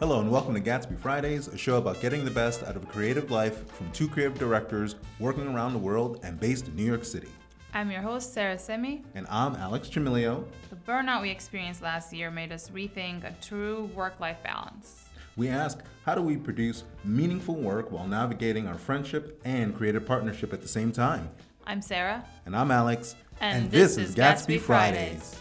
Hello and welcome to Gatsby Fridays, a show about getting the best out of a creative life from two creative directors working around the world and based in New York City. I'm your host, Sarah Semi. And I'm Alex Tremilio. The burnout we experienced last year made us rethink a true work life balance. We ask how do we produce meaningful work while navigating our friendship and creative partnership at the same time? I'm Sarah. And I'm Alex. And, this, is Gatsby Fridays.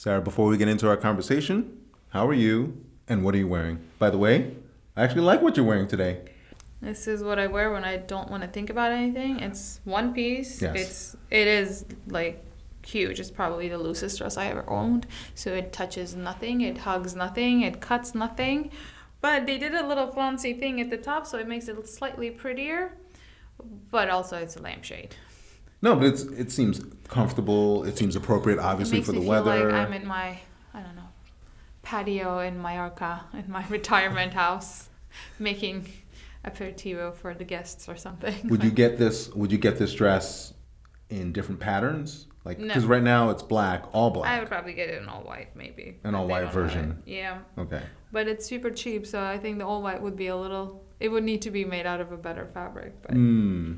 Sarah, before we get into our conversation, how are you and what are you wearing? By the way, I actually like what you're wearing today. This is what I wear when I don't want to think about anything. It's one piece. Yes. It's it is like huge. It's probably the loosest dress I ever owned. So it touches nothing, it hugs nothing, it cuts nothing. But they did a little flouncy thing at the top, so it makes it slightly prettier. But also, it's a lampshade. No, but it's it seems comfortable. It seems appropriate, obviously, for the feel weather. like I'm in my I don't know patio in Mallorca in my retirement house, making aperitivo for the guests or something. would you get this? Would you get this dress in different patterns? Like, No. because right now it's black, all black. I would probably get it in all white, maybe. An all white version. Yeah, Okay. but it's super cheap, so I think the all white would be a little. It would need to be made out of a better fabric, but Hmm.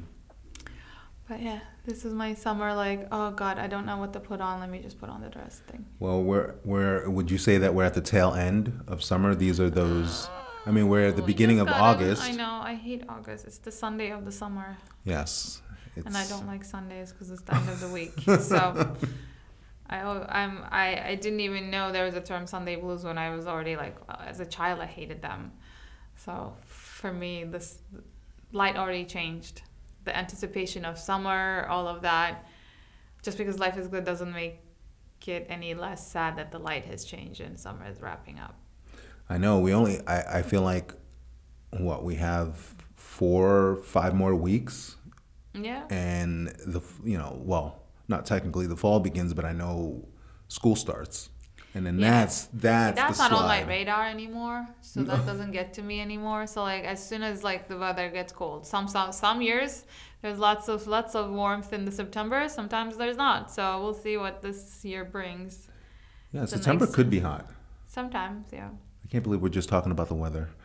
but yeah, this is my summer. Like, oh god, I don't know what to put on. Let me just put on the dress thing. Well, we're we're. Would you say that we're at the tail end of summer? These are those. I mean, we're at the beginning of August. I know. I hate August. It's the Sunday of the summer. Yes. It's, and I don't like Sundays because it's the end of the week. So I I'm I, I didn't even know there was a term Sunday blues when I was already like uh, as a child I hated them. So for me this light already changed. The anticipation of summer, all of that. Just because life is good doesn't make it any less sad that the light has changed and summer is wrapping up. I know. We only. I, I feel like, what we have four, five more weeks, Yeah. and the you know, well, not technically the fall begins, but I know school starts, and then Yeah. that's that's that's not on my radar anymore so that doesn't get to me anymore. So like as soon as like the weather gets cold some some, some years there's lots of lots of warmth in the september sometimes there's not. So we'll see what this year brings. Yeah, September next- could be hot. sometimes yeah. I can't believe we're just talking about the weather.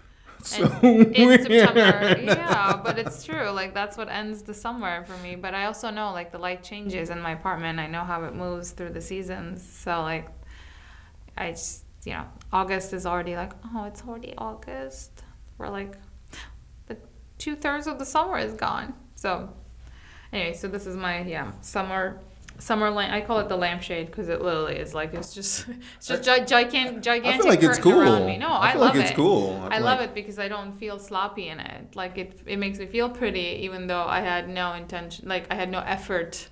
So in september yeah but it's true like that's what ends the summer for me. But i also know like the light changes in my apartment. I know how it moves through the seasons. So like i just you know august is already like oh it's already august we're like the two-thirds of the summer is gone so anyway so this is my yeah summer summer lamp i call it the lampshade because it literally is like it's just it's just gi- gigantic gigantic I feel like it's cool. around me no i, feel love like it's it cool. I feel love like- it because I don't feel sloppy in it. Like it, it makes me feel pretty, even though I had no intention, like I had no effort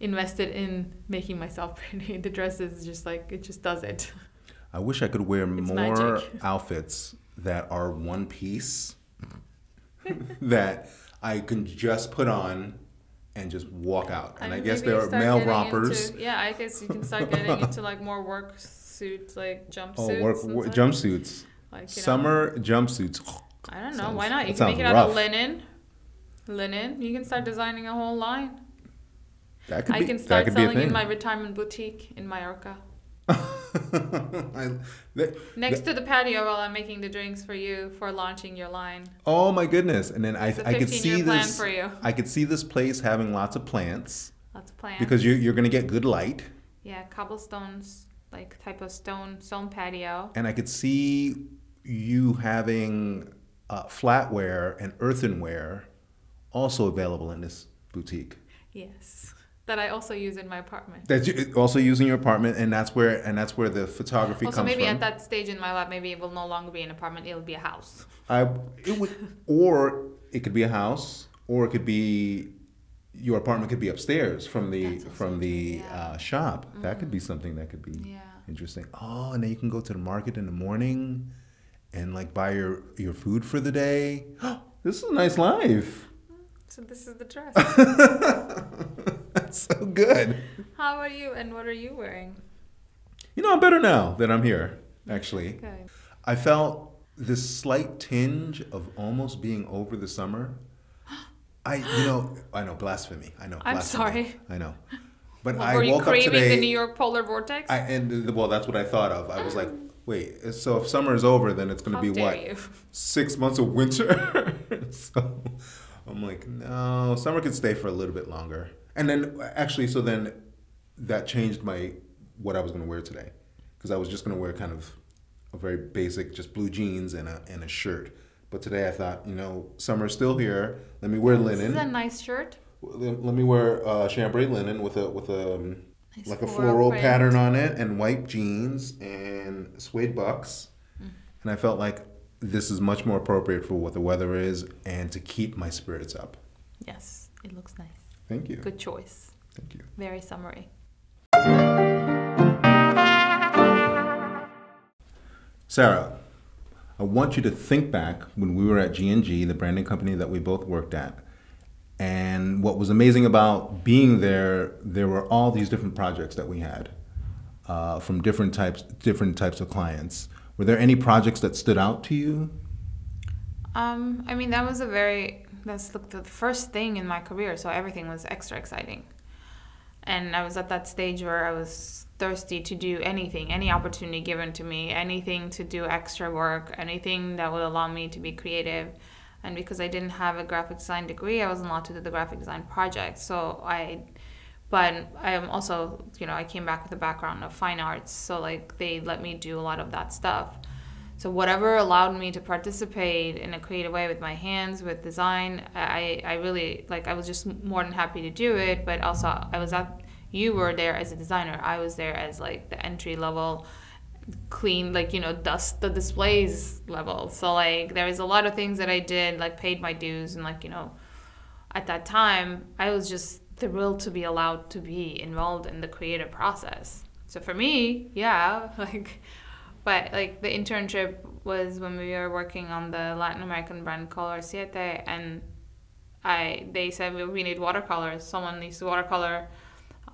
invested in making myself pretty. The dress is just like it just does it. I wish I could wear It's more magic. outfits that are one piece that I can just put on and just walk out. And I, mean, guess there are male rompers. into- yeah, I guess you can start getting into like more work suits, like jumpsuits. Oh, work, work jumpsuits. Like, you know, Summer jumpsuits. I don't know. Sounds- Why not? You can make it sounds out of linen. Linen. You can start designing a whole line. That could I be, can that start could be a selling in my retirement boutique in Mallorca. I- that- Next to the patio while I'm making the drinks for you for launching your line. oh my goodness! And then I, I could see this. for you. I could see this place having lots of plants Lots of plants. because you're, you're going to get good light, yeah, cobblestones, like type of stone stone patio. and I could see you having uh, flatware and earthenware also available in this boutique. Yes, that I also use in my apartment. That you also use in your apartment, and that's where and that's where the photography Also, comes maybe from. at that stage in my life, maybe it will no longer be an apartment; it'll be a house. I it would, or it could be a house, or it could be your apartment could be upstairs from the from the yeah. uh, shop. That could be something that could be Yeah. interesting. Oh, and then you can go to the market in the morning, and like buy your your food for the day. this is a nice life. So this is the dress. So good. How are you, and what are you wearing? You know, I'm better now that I'm here. Actually, Good. I felt this slight tinge of almost being over the summer. I, you know, I know blasphemy. I know. I'm blasphemy. sorry. I know, but Well, I were you woke up craving today. the New York polar vortex? I, and the, well, that's what I thought of. I was like, oh. wait, so if summer is over, then it's going to be what? you. Six months of winter. so I'm like, no, summer could stay for a little bit longer. And then actually, so then that changed my what I was going to wear today, because I was just going to wear kind of a very basic, just blue jeans and a and a shirt. But today I thought, you know, summer's still here. Let me wear This is linen. a nice shirt. Let let me wear uh, chambray linen with a with a um, Nice like a floral floral print. pattern on it and white jeans and suede bucks. Mm. And I felt like this is much more appropriate for what the weather is and to keep my spirits up. Yes, it looks nice. Thank you. Good choice. Thank you. Very summary. Sarah, I want you to think back when we were at G&G, the branding company that we both worked at. And what was amazing about being there, there were all these different projects that we had uh, from different types, different types of clients. Were there any projects that stood out to you? Um, I mean, that was a very that's the, first thing in my career, so everything was extra exciting. And I was at that stage where I was thirsty to do anything, any opportunity given to me, anything to do extra work, anything that would allow me to be creative. And because I didn't have a graphic design degree, I wasn't allowed to do the graphic design project. So I, but I am also, you know, I came back with a background of fine arts, so like they let me do a lot of that stuff. So whatever allowed me to participate in a creative way with my hands, with design, I, I really like. I was just more than happy to do it. But also, I was at. You were there as a designer. I was there as like the entry level, clean like you know dust the displays level. So like there was a lot of things that I did like paid my dues and like you know, at that time I was just thrilled to be allowed to be involved in the creative process. So for me, yeah, like but like the internship was when we were working on the Latin American brand Color Siete, and I they said we, we need watercolors. Someone needs to watercolor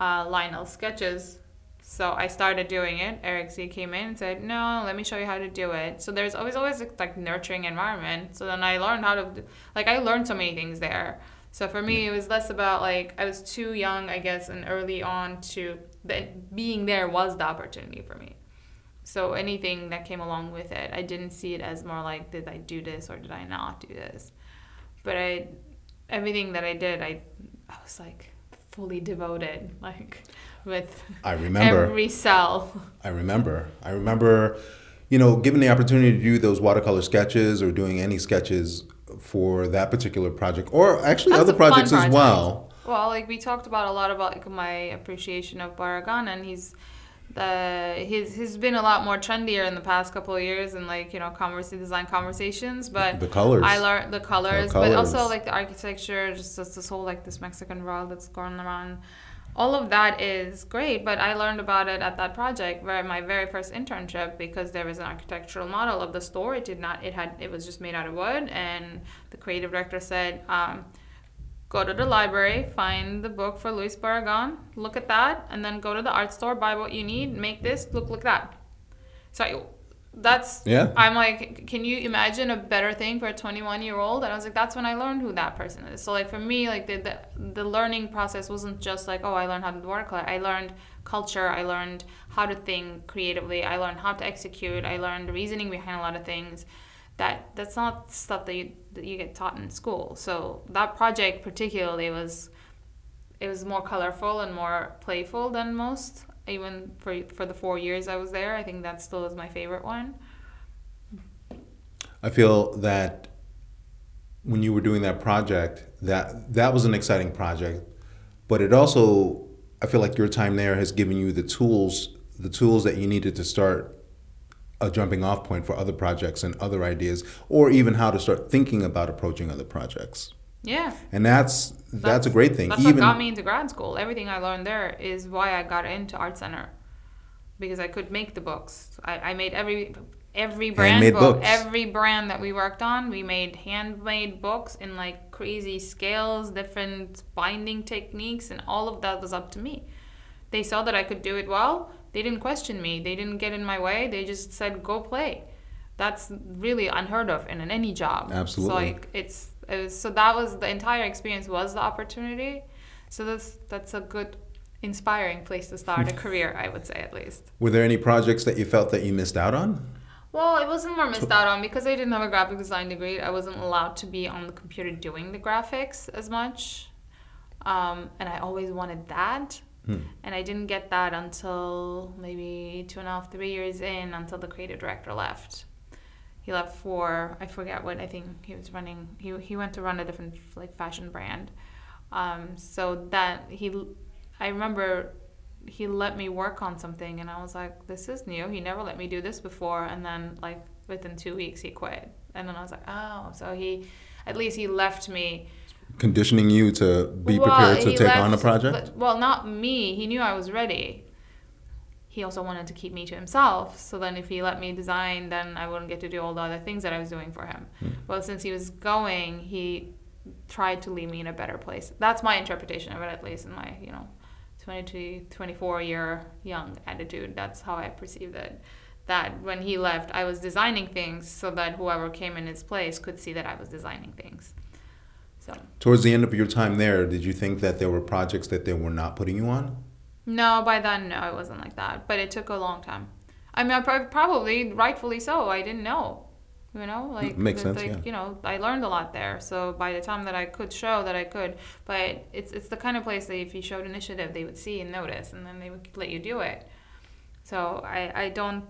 uh, sketches. So I started doing it. Eric Z came in and said, "No, let me show you how to do it." So there's always always like nurturing environment. So then I learned how to like I learned so many things there. So for me, it was less about like I was too young, I guess, and early on to that being there was the opportunity for me. So anything that came along with it, I didn't see it as more like did I do this or did I not do this. But I everything that I did, I I was like fully devoted, like with I remember. every cell. I remember. I remember, you know, given the opportunity to do those watercolor sketches or doing any sketches for that particular project, or actually That's other projects as well. Well, like we talked about a lot about like my appreciation of Barragan, and he's the he's he's been a lot more trendier in the past couple of years, and like you know, converse design conversations. But The colors. I learned the colors, but colors. also like the architecture, just this, this whole like this Mexican rug that's going around. All of that is great, but I learned about it at that project where my very first internship because there was an architectural model of the store. It did not. It had. It was just made out of wood, and the creative director said. Um, go to the library, find the book for Luis Barragan, look at that, and then go to the art store, buy what you need, make this, look like that. So that's Yeah. I'm like, can you imagine a better thing for a 21 year old? And I was like, that's when I learned who that person is. So like for me, like the the, the learning process wasn't just like, oh, I learned how to do watercolor. I learned culture. I learned how to think creatively. I learned how to execute. I learned the reasoning behind a lot of things. That that's not stuff that you that you get taught in school. So that project particularly was it was more colorful and more playful than most. Even for for the four years I was there, I think that still is my favorite one. I feel that when you were doing that project, that that was an exciting project, but it also I feel like your time there has given you the tools the tools that you needed to start a jumping off point for other projects and other ideas or even how to start thinking about approaching other projects. Yeah. And that's that's, a great thing. That's even what got me into grad school. Everything I learned there is why I got into Art Center. Because I could make the books. I, I made every every brand book, books. every brand that we worked on, we made handmade books in like crazy scales, different binding techniques, and all of that was up to me. They saw that I could do it well. They didn't question me. They didn't get in my way. They just said, "Go play." That's really unheard of in any job. Absolutely. So like it's it was so that was the entire experience was the opportunity. So that's that's a good inspiring place to start a career, I would say at least. Were there any projects that you felt that you missed out on? Well, it wasn't more missed out on because I didn't have a graphic design degree. I wasn't allowed to be on the computer doing the graphics as much. Um, and I always wanted that. And I didn't get that until maybe two and a half, three years in, until the creative director left. He left for I forget what I think he was running. He he went to run a different like fashion brand. Um, so that he, I remember he let me work on something and I was like, this is new. He never let me do this before. And then like within two weeks he quit. And then I was like, oh, so he, at least he left me. Conditioning you to be Well, prepared to take on a project? well, not me. He knew I was ready. He also wanted to keep me to himself. So then if he let me design, then I wouldn't get to do all the other things that I was doing for him. Hmm. Well, since he was going, he tried to leave me in a better place. That's my interpretation of it, at least in my, you know, 22, 24 year young attitude. That's how I perceived it. That when he left, I was designing things so that whoever came in his place could see that I was designing things. So, Towards the end of your time there, did you think that there were projects that they were not putting you on? no, by then, no, it wasn't like that. But it took a long time. I mean, I prob- probably, rightfully so, I didn't know. You know, like, makes the- sense, like, yeah. you know, I learned a lot there. So by the time that I could show that I could, but it's it's the kind of place that if you showed initiative, they would see and notice, and then they would let you do it. So I, I don't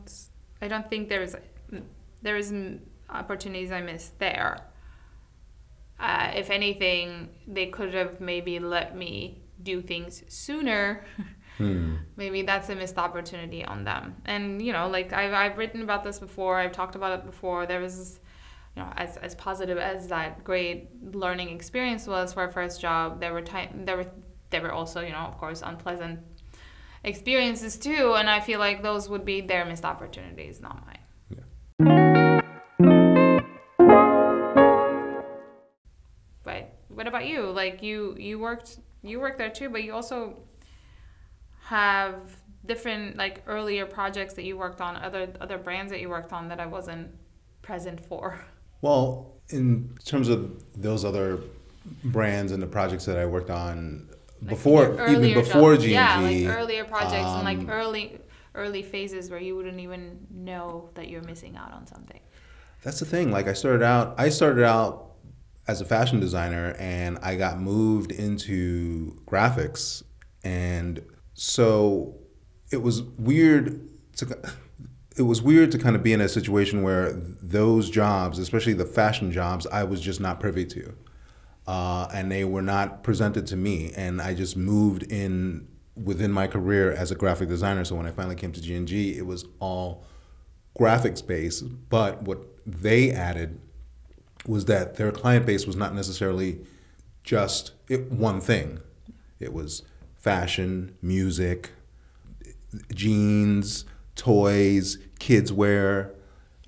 I don't think there is mm, opportunities I missed there. Uh, if anything, they could have maybe let me do things sooner. Hmm. maybe that's a missed opportunity on them. And you know, like I've I've written about this before. I've talked about it before. There was, you know, as as positive as that great learning experience was for our first job, there were time there were there were also you know of course unpleasant experiences too. And I feel like those would be their missed opportunities, not mine. About you? Like you you worked you worked there too, but you also have different like earlier projects that you worked on, other other brands that you worked on that I wasn't present for. Well, in terms of those other brands and the projects that I worked on Like before, even before jobs. G&G. Yeah, like earlier projects and um, like early early phases where you wouldn't even know that you're missing out on something. That's the thing. Like I started out, I started out as a fashion designer, and I got moved into graphics, and so it was weird to. It was weird to kind of be in a situation where those jobs, especially the fashion jobs, I was just not privy to, uh, and they were not presented to me, and I just moved in within my career as a graphic designer. So when I finally came to G and G, it was all graphics base, but what they added was that their client base was not necessarily just it, one thing. It was fashion, music, jeans, toys, kids wear,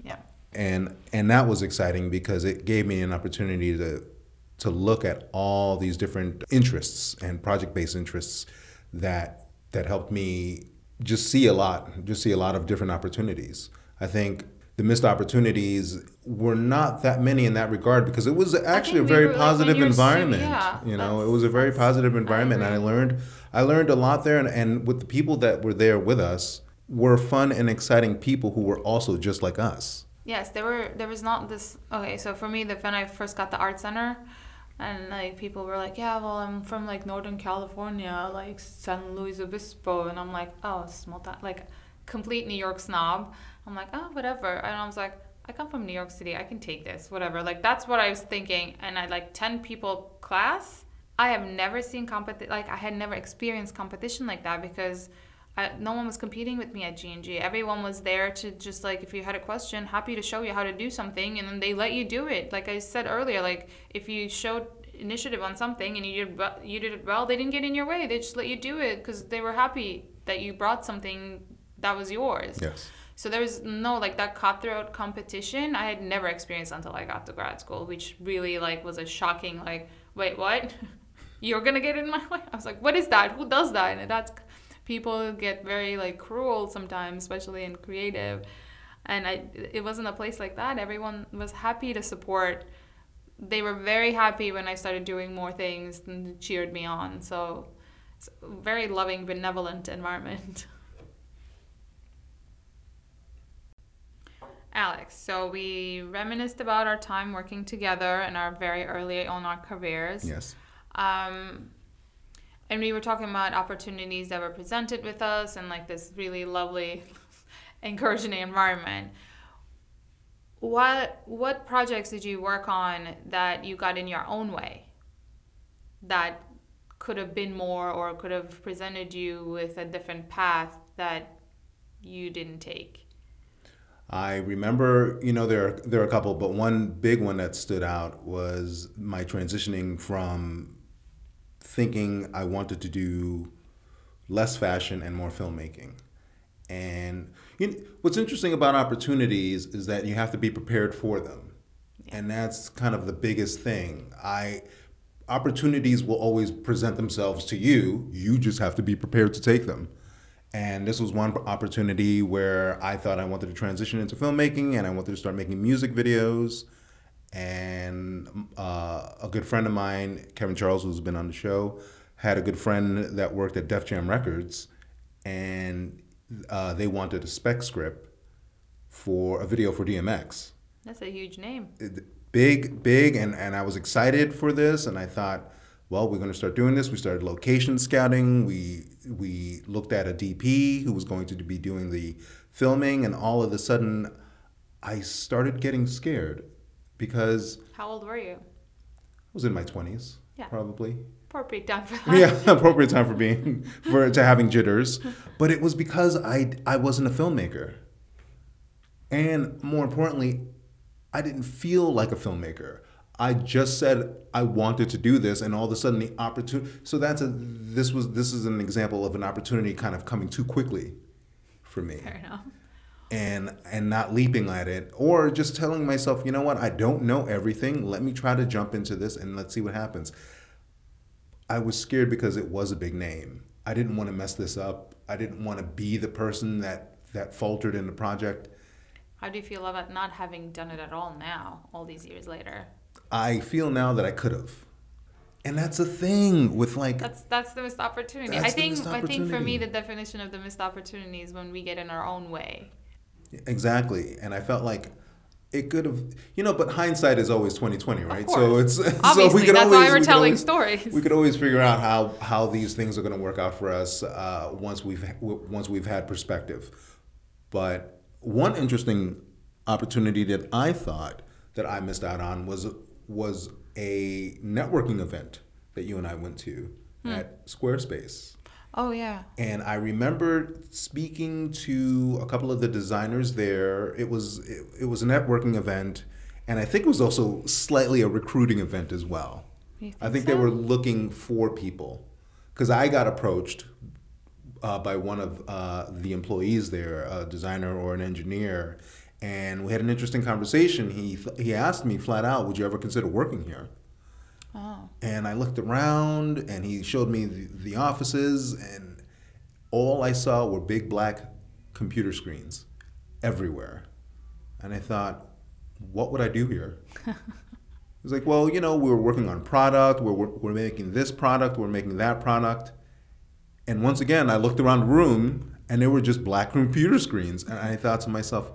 Yeah. and and that was exciting because it gave me an opportunity to to look at all these different interests and project-based interests that that helped me just see a lot, just see a lot of different opportunities. I think the missed opportunities were not that many in that regard because it was actually a we very were, positive su- environment. yeah, you know, it was a very positive I environment, and I learned I learned a lot there, and, and with the people that were there with us were fun and exciting people who were also just like us. Yes, there were. There was not this. Okay, so for me, the when I first got the art center, and like people were like, "Yeah, well, I'm from like Northern California, like San Luis Obispo," and I'm like, "Oh, small town, like complete New York snob." I'm like, "Oh, whatever," and I was like, "I come from New York City. I can take this, whatever." Like that's what I was thinking, and I like ten people class. I have never seen competition. Like I had never experienced competition like that because. I, no one was competing with me at G&G. Everyone was there to just like if you had a question, happy to show you how to do something, and then they let you do it. Like I said earlier, like if you showed initiative on something and you did well- you did it well, they didn't get in your way. They just let you do it because they were happy that you brought something that was yours. Yes. So there was no like that cutthroat competition. I had never experienced until I got to grad school, which really like was a shocking like, wait, what? You're gonna get in my way? I was like, what is that? Who does that? And that's people get very like cruel sometimes, especially in creative. And I, it wasn't a place like that. Everyone was happy to support they were very happy when I started doing more things and cheered me on. So it's a very loving, benevolent environment. Alex, so we reminisced about our time working together and our very early on our careers. Yes. Um, and we were talking about opportunities that were presented with us and like this really lovely, encouraging environment. What what projects did you work on that you got in your own way? That could have been more or could have presented you with a different path that you didn't take. I remember, you know, there are, there are a couple, but one big one that stood out was my transitioning from thinking I wanted to do less fashion and more filmmaking. And you know, what's interesting about opportunities is that you have to be prepared for them. And that's kind of the biggest thing. I opportunities will always present themselves to you. You just have to be prepared to take them. And this was one opportunity where I thought I wanted to transition into filmmaking and I wanted to start making music videos. And uh, a good friend of mine, Kevin Charles, who's been on the show, had a good friend that worked at Def Jam Records. And uh, they wanted a spec script for a video for DMX. That's a huge name. Big, big. And, and I was excited for this. And I thought, well, we're going to start doing this. We started location scouting. We we looked at a DP who was going to be doing the filming, and all of a sudden, I started getting scared because How old were you? I was in my twenties, Yeah. probably. Appropriate time for that. Yeah, appropriate time for being for to having jitters, but it was because I I wasn't a filmmaker, and more importantly, I didn't feel like a filmmaker. I just said I wanted to do this, and all of a sudden the opportunity. So that's a this was this is an example of an opportunity kind of coming too quickly for me, Fair enough. and and not leaping at it, or just telling myself, you know what, I don't know everything. Let me try to jump into this and let's see what happens. I was scared because it was a big name. I didn't want to mess this up. I didn't want to be the person that that faltered in the project. How do you feel about not having done it at all now, all these years later? I feel now that I could have. And that's a thing with like That's that's the missed opportunity. I think missed I think for me the definition of the missed opportunity is when we get in our own way. exactly. And I felt like it could have you know, but hindsight is always twenty twenty, right? So it's so Obviously, we could that's always why we're we telling always- stories. We could always figure out how how these things are going to work out for us uh, once we've once we've had perspective. But one interesting opportunity that I thought that I missed out on was was a networking event that you and I went to Hmm. at Squarespace. Oh yeah. And I remember speaking to a couple of the designers there. It was it, it was a networking event, and I think it was also slightly a recruiting event as well. You I think think they were looking for people because I got approached uh, by one of uh, the employees there, a designer or an engineer, and we had an interesting conversation. He he asked me flat out, "Would you ever consider working here?" Oh. And I looked around and he showed me the, the offices, and all I saw were big black computer screens everywhere. And I thought, what would I do here? It was like, well, you know, we were working on product, we're, we're, we're making this product, we're making that product. And once again, I looked around the room and there were just black computer screens. And I thought to myself,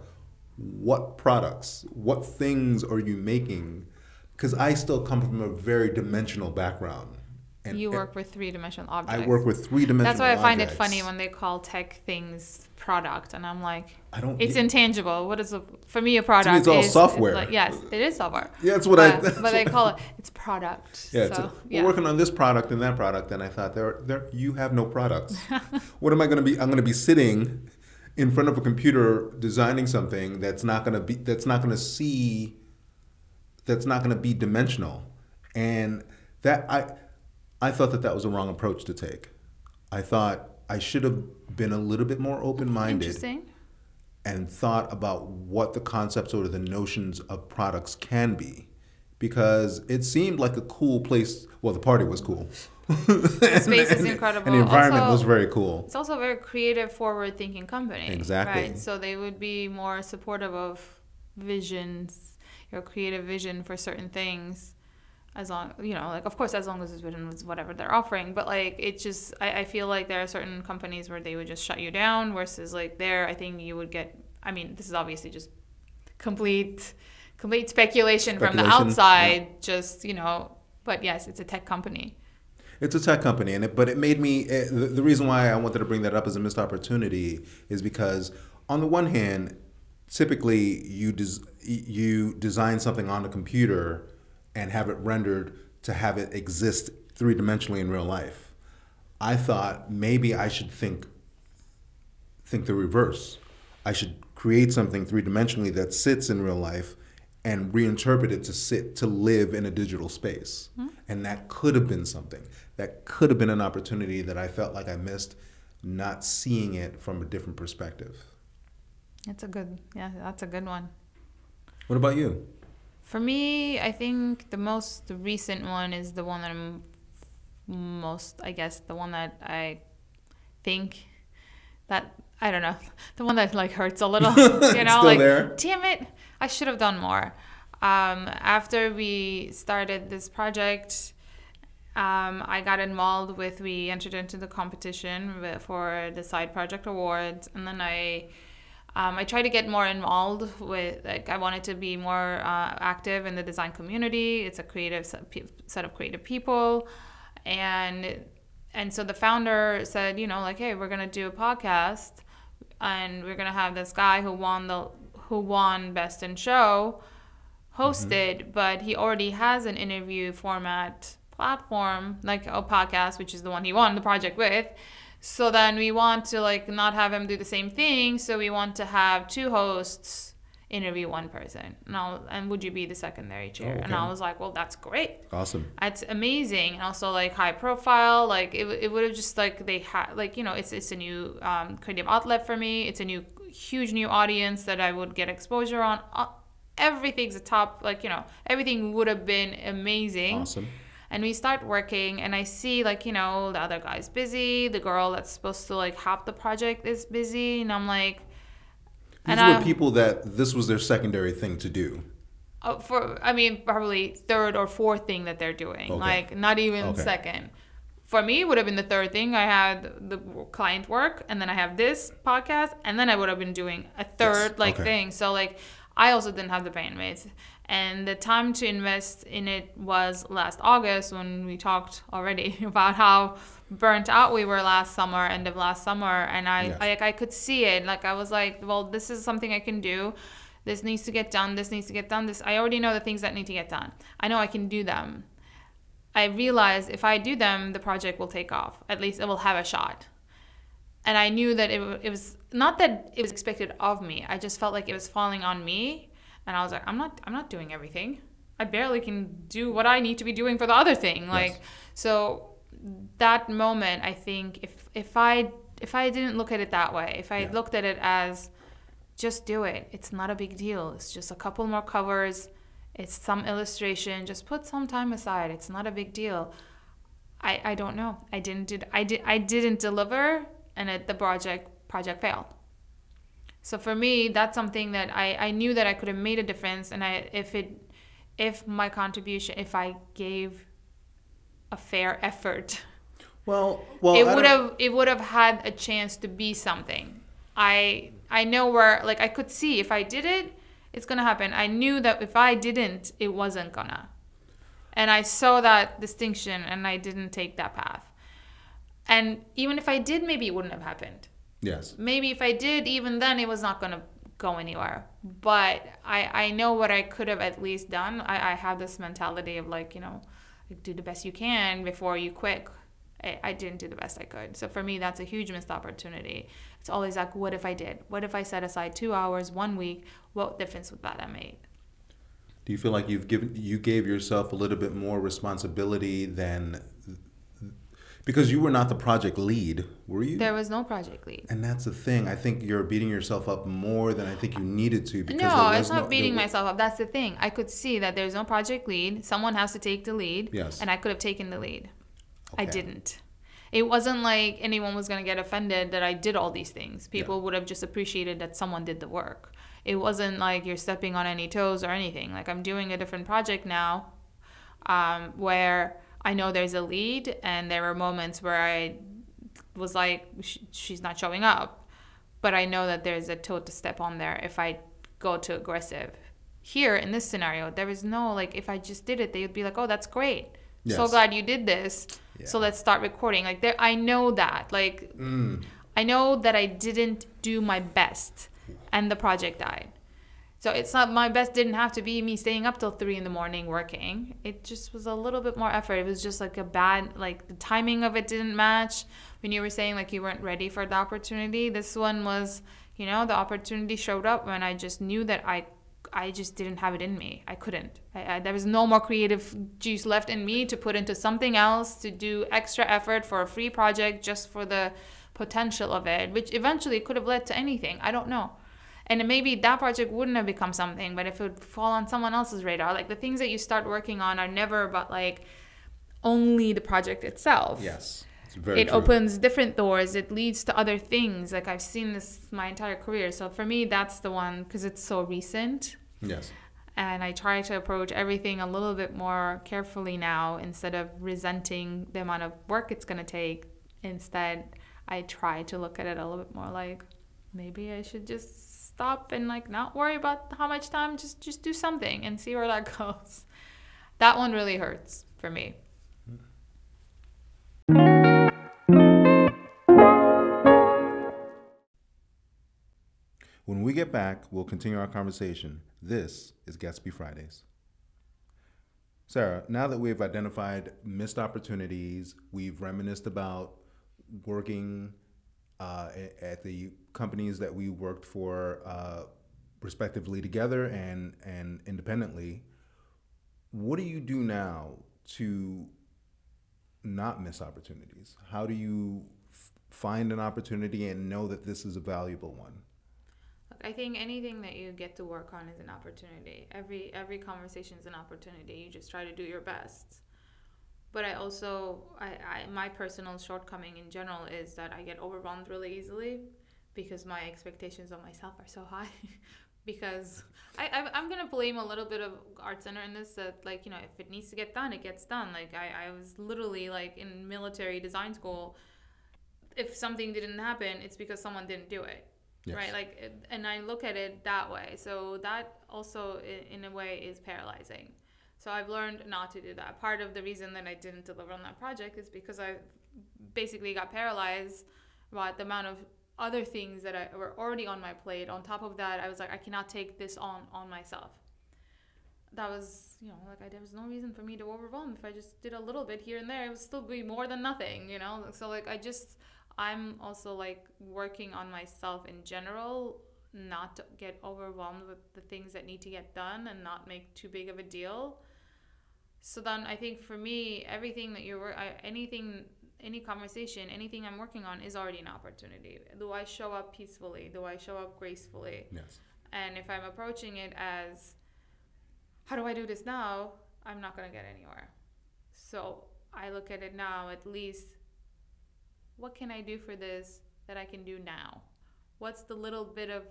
what products, what things are you making? Because I still come from a very dimensional background. And you work with three dimensional objects. I work with three dimensional That's why I find it funny when they call tech things product, and I'm like, I don't. it's intangible. What is a for me a product? it's all is, software. like- yes, it is software. Yeah, that's what I- But- that's but they call it it's product. Yeah, so, a- yeah. we're working on this product and that product, and I thought, there, there, you have no products. what am I going to be? I'm going to be sitting in front of a computer designing something that's not going to be, that's not going to see, that's not going to be dimensional, and that I, I thought that that was a wrong approach to take. I thought I should have been a little bit more open-minded Interesting. and thought about what the concepts or the notions of products can be because it seemed like a cool place well the party was cool the space is incredible. and the environment Also- was very cool It's also a very creative, forward-thinking company. Exactly. Right. So they would be more supportive of visions. your creative vision for certain things as long you know like of course as long as it's within whatever they're offering but like it just I, I feel like there are certain companies where they would just shut you down versus like there i think you would get i mean this is obviously just complete complete speculation, from the outside yeah. just you know but yes it's a tech company It's a tech company, and it, but it made me. It, the, the reason why I wanted to bring that up as a missed opportunity is because, on the one hand, typically you des- you design something on a computer and have it rendered to have it exist three dimensionally in real life. I thought maybe I should think think the reverse. I should create something three dimensionally that sits in real life and reinterpret it to sit to live in a digital space. Hmm? And that could have been something. That could have been an opportunity that I felt like I missed not seeing it from a different perspective. that's a good yeah that's a good one What about you? For me, I think the most recent one is the one that I'm most, I guess, the one that I think that I don't know, the one that like hurts a little, you know, Still like there? damn it, I should have done more. Um, after we started this project, um, I got involved with we entered into the competition for the side project awards, and then I um, I tried to get more involved with like I wanted to be more uh, active in the design community. It's a creative set set of creative people, and and so the founder said, you know, like, hey, we're gonna do a podcast, and we're gonna have this guy who won the who won best in show host it, mm-hmm. but he already has an interview format platform like a podcast, which is the one he won the project with. So then we want to like not have him do the same thing. So we want to have two hosts interview one person. And, I'll, and would you be the secondary chair? Oh, And I was like, well, that's great. Awesome. It's amazing, and also like high profile. Like it, it would have just like they had like you know it's it's a new um, creative outlet for me. It's a new huge new audience that I would get exposure on. Uh, everything's a top like you know everything would have been amazing. Awesome. And we start working, and I see like you know the other guy's busy. The girl that's supposed to like help the project is busy, and I'm like. These and were I- people that this was their secondary thing to do. Uh, for I mean probably third or fourth thing that they're doing. Okay. Like not even Okay. second. For me, it would have been the third thing. I had the client work, and then I have this podcast, and then I would have been doing a third Yes. like Okay. thing. So like I also didn't have the bandwidth, and the time to invest in it was last August when we talked already about how burnt out we were last summer, end of last summer, and I Yes. like I could see it. Like I was like, well, this is something I can do. This needs to get done. This needs to get done. This I already know the things that need to get done. I know I can do them. I realized if I do them, the project will take off. At least it will have a shot. And I knew that it, it was not that it was expected of me. I just felt like it was falling on me, and I was like, I'm not. I'm not doing everything. I barely can do what I need to be doing for the other thing. Like so, that moment, I think if if I if I didn't look at it that way, if I Yeah. looked at it as just do it. It's not a big deal. It's just a couple more covers. It's some illustration. Just put some time aside. It's not a big deal. I, I don't know. I didn't did I did I didn't deliver and it, the project project failed. So for me, that's something that I, I knew that I could have made a difference and I if it if my contribution if I gave a fair effort Well, well, it would have it would have had a chance to be something. I I know where like I could see if I did it, it's gonna happen. I knew that if I didn't, it wasn't gonna. And I saw that distinction and I didn't take that path. And even if I did, maybe it wouldn't have happened. Yes. Maybe if I did, even then it was not gonna go anywhere. But I I know what I could have at least done. I, I have this mentality of like, you know, do the best you can before you quit. I, I didn't do the best I could. So for me, that's a huge missed opportunity. It's always like, what if I did? What if I set aside two hours, one week? What difference would that have made? Do you feel like you've given you gave yourself a little bit more responsibility than because you were not the project lead, were you? There was no project lead. and that's the thing. I think you're beating yourself up more than I think you needed to. Because No, it's not no- beating myself up. That's the thing. I could see that there's no project lead. Someone has to take the lead. Yes. And I could have taken the lead. I didn't. It wasn't like anyone was going to get offended that I did all these things. People would have just appreciated that someone did the work. it wasn't like you're stepping on any toes or anything. Like I'm doing a different project now um, where I know there's a lead, and there were moments where I was like, she's not showing up. But I know that there's a toe to step on there if I go too aggressive. Here in this scenario, there is no like, if I just did it, they would be like, oh, that's great. Yes. So glad you did this. Yeah. So let's start recording. Like, there, I know that. Like, mm. I know that I didn't do my best and the project died. So it's not my best didn't have to be me staying up till three in the morning working. It just was a little bit more effort. It was just like a bad like the timing of it didn't match. When you were saying like you weren't ready for the opportunity, this one was, you know, the opportunity showed up when I just knew that I I just didn't have it in me. I couldn't. I, I, there was no more creative juice left in me to put into something else, to do extra effort for a free project just for the potential of it, which eventually could have led to anything. I don't know and maybe that project wouldn't have become something but if it would fall on someone else's radar like the things that you start working on are never about like only the project itself. Yes. It true. opens different doors. It leads to other things. Like i've seen this my entire career. So for me that's the one because it's so recent. Yes. And i try to approach everything a little bit more carefully now instead of resenting the amount of work it's going to take. Instead i try to look at it a little bit more like maybe i should just stop and like not worry about how much time just just do something and see where that goes. That one really hurts for me. When we get back we'll continue our conversation. This is gatsby fridays. Sarah now that we've identified missed opportunities we've reminisced about working uh, at the companies that we worked for uh, respectively together and and independently. What do you do now to not miss opportunities? How do you f- find an opportunity and know that this is a valuable one? I think anything that you get to work on is an opportunity. Every every conversation is an opportunity. You just try to do your best but I also I, I my personal shortcoming in general is that I get overwhelmed really easily because my expectations of myself are so high. because I, I am gonna blame a little bit of art center in this that like you know if it needs to get done it gets done. Like I I was literally like in military design school. If something didn't happen, it's because someone didn't do it. Yes. Right, like, and I look at it that way. So that also, in a way, is paralyzing so I've learned not to do that. Part of the reason that I didn't deliver on that project is because I basically got paralyzed by the amount of other things that I were already on my plate. On top of that, I was like, I cannot take this on on myself. That was, you know, like I, there was no reason for me to overwhelm. If I just did a little bit here and there, it would still be more than nothing, you know. So like I just, I'm also like working on myself in general, not to get overwhelmed with the things that need to get done and not make too big of a deal so then I think for me, everything that you're, working, anything, any conversation, anything I'm working on is already an opportunity. Do I show up peacefully? Do I show up gracefully? Yes. And if I'm approaching it as, how do I do this now? I'm not going to get anywhere. So I look at it now, at least, what can I do for this that I can do now? What's the little bit of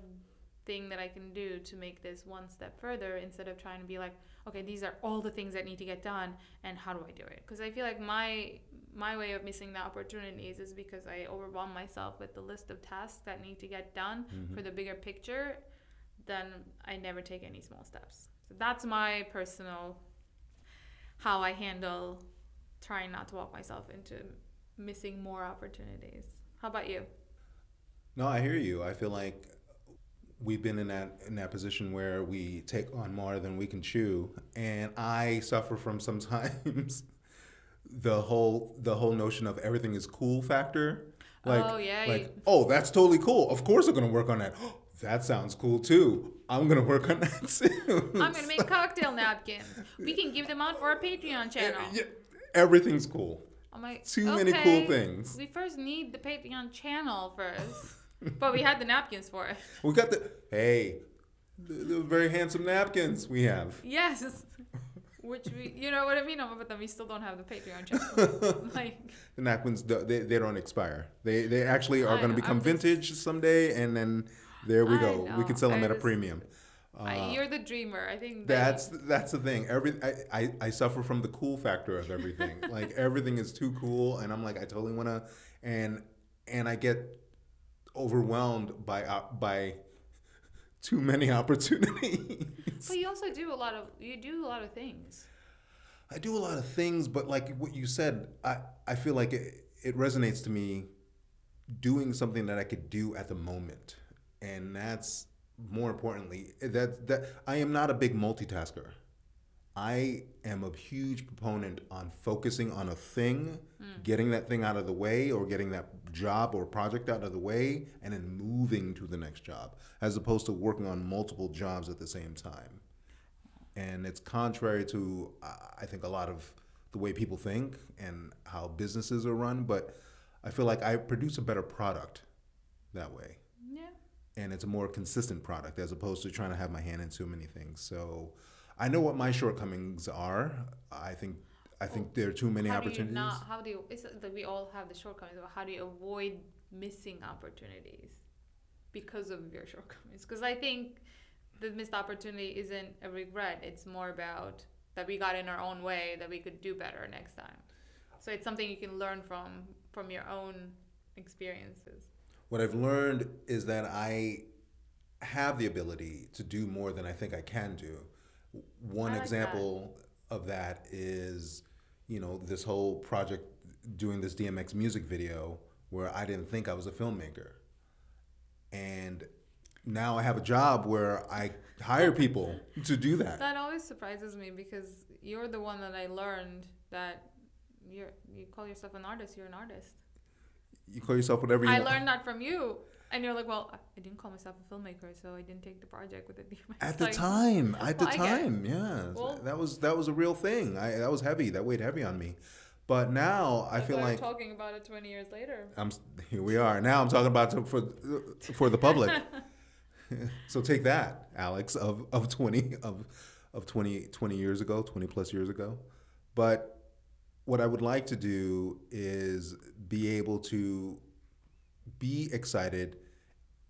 thing that I can do to make this one step further instead of trying to be like, okay, these are all the things that need to get done and how do I do it? Because I feel like my my way of missing the opportunities is because I overwhelm myself with the list of tasks that need to get done mm-hmm. for the bigger picture, then I never take any small steps. So that's my personal how I handle trying not to walk myself into missing more opportunities. How about you? No, I hear you. I feel like we've been in that in that position where we take on more than we can chew, and I suffer from sometimes the whole the whole notion of everything is cool factor. Oh, like, oh yeah. Like, you... oh, that's totally cool. Of course, I'm gonna work on that. Oh, that sounds cool too. I'm gonna work on that too. I'm gonna make cocktail napkins. We can give them out for our Patreon channel. Yeah, everything's cool. I'm like, too okay, many cool things. We first need the Patreon channel first but we had the napkins for it. We got the hey, the, the very handsome napkins we have. Yes. Which we, you know what I mean, but then we still don't have the Patreon check. like the napkins, they, they don't expire. They they actually are going to become just, vintage someday, and then There we I go. We know. can sell them I at a just- premium. I- uh, you're the dreamer. I think they- That's that's the thing. Every I, I, I suffer from the cool factor of everything. like everything is too cool, and I'm like I totally wanna, and and I get overwhelmed by uh, by too many opportunities. But you also do a lot of you do a lot of things. I do a lot of things, but like what you said, I, I feel like it, it resonates to me doing something that I could do at the moment. And that's more importantly, that, that I am not a big multitasker. I am a huge proponent on focusing on a thing, hmm. getting that thing out of the way, or getting that job or project out of the way, and then moving to the next job, as opposed to working on multiple jobs at the same time. And it's contrary to, I think, a lot of the way people think and how businesses are run. But I feel like I produce a better product that way Yeah. and it's a more consistent product as opposed to trying to have my hand in too many things. So I know what my shortcomings are. I think I think there are too many how opportunities. Do you not, how do you? It's like we all have the shortcomings. But how do you avoid missing opportunities because of your shortcomings? Because I think the missed opportunity isn't a regret. It's more about that we got in our own way that we could do better next time. So it's something you can learn from from your own experiences. What I've learned is that I have the ability to do more than I think I can do. One like example of that is, you know, this whole project doing this DMX music video where I didn't think I was a filmmaker. And now I have a job where I hire people to do that. That always surprises me because you're the one that I learned that you're you call yourself an artist. You're an artist. You call yourself whatever you I want. learned that from you, and you're like, well, I- didn't call myself a filmmaker, so I didn't take the project with it. At the Like, time, at the Well, it. time, yeah, Well- that was that was a real thing. I that was heavy. That weighed heavy on me. But now I feel like we're talking about it 20 years later. I'm here. We are now. I'm talking about to, for uh, for the public. so take that, Alex, of of 20 of of 20 20 years ago, 20 plus years ago. But what I would like to do is be able to be excited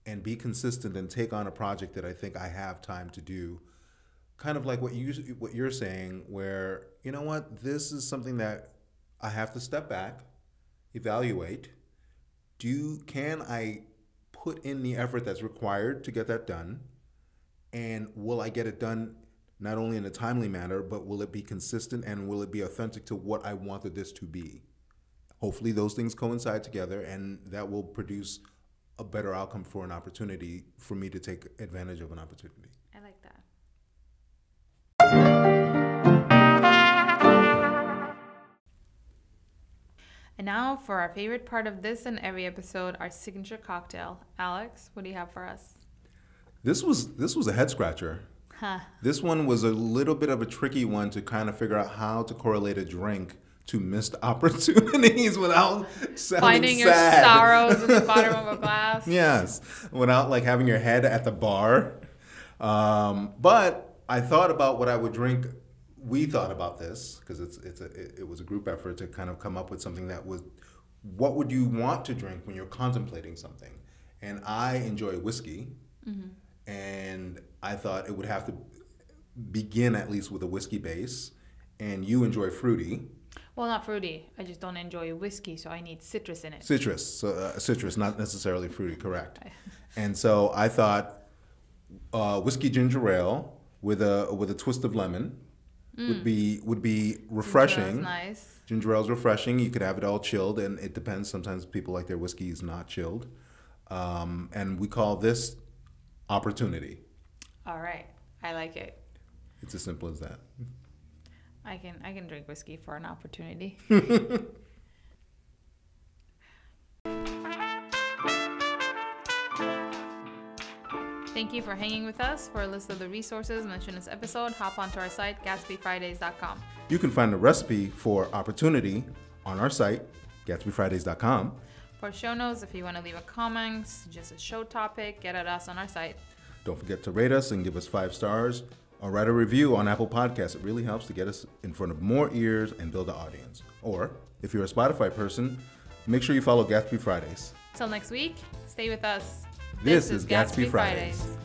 and be consistent and take on a project that I think I have time to do. Kind of like what you what you're saying, where you know what, this is something that I have to step back, evaluate. Do can I put in the effort that's required to get that done? And will I get it done not only in a timely manner, but will it be consistent and will it be authentic to what I wanted this to be? Hopefully, those things coincide together, and that will produce a better outcome for an opportunity for me to take advantage of an opportunity. I like that. And now for our favorite part of this and every episode, our signature cocktail. Alex, what do you have for us? This was this was a head scratcher. Huh. This one was a little bit of a tricky one to kind of figure out how to correlate a drink to missed opportunities without Finding your sad. sorrows in the bottom of a glass. yes, without like having your head at the bar. Um, but I thought about what I would drink. We thought about this because it's it's a it, it was a group effort to kind of come up with something that was what would you want to drink when you're contemplating something. And I enjoy whiskey, and I thought it would have to begin at least with a whiskey base. And you enjoy fruity. Well, not fruity. I just don't enjoy whiskey, so I need citrus in it. Citrus, so, uh, citrus, not necessarily fruity, correct. And so I thought uh, whiskey ginger ale with a with a twist of lemon would be would be refreshing. That's nice. Ginger ale's refreshing. You could have it all chilled, and it depends. Sometimes people like their whiskeys not chilled, um, and we call this opportunity. All right. I like it. It's as simple as that. I can I can drink whiskey for an opportunity. Thank you for hanging with us. For a list of the resources mentioned in this episode, hop onto our site, GatsbyFridays.com. You can find the recipe for opportunity on our site, GatsbyFridays.com. For show notes, if you want to leave a comment, suggest a show topic, get at us on our site. Don't forget to rate us and give us five stars or write a review on Apple Podcasts. It really helps to get us in front of more ears and build an audience. Or if you're a Spotify person, make sure you follow Gatsby Fridays. Till next week, stay with us. This, is Gatsby, Fridays.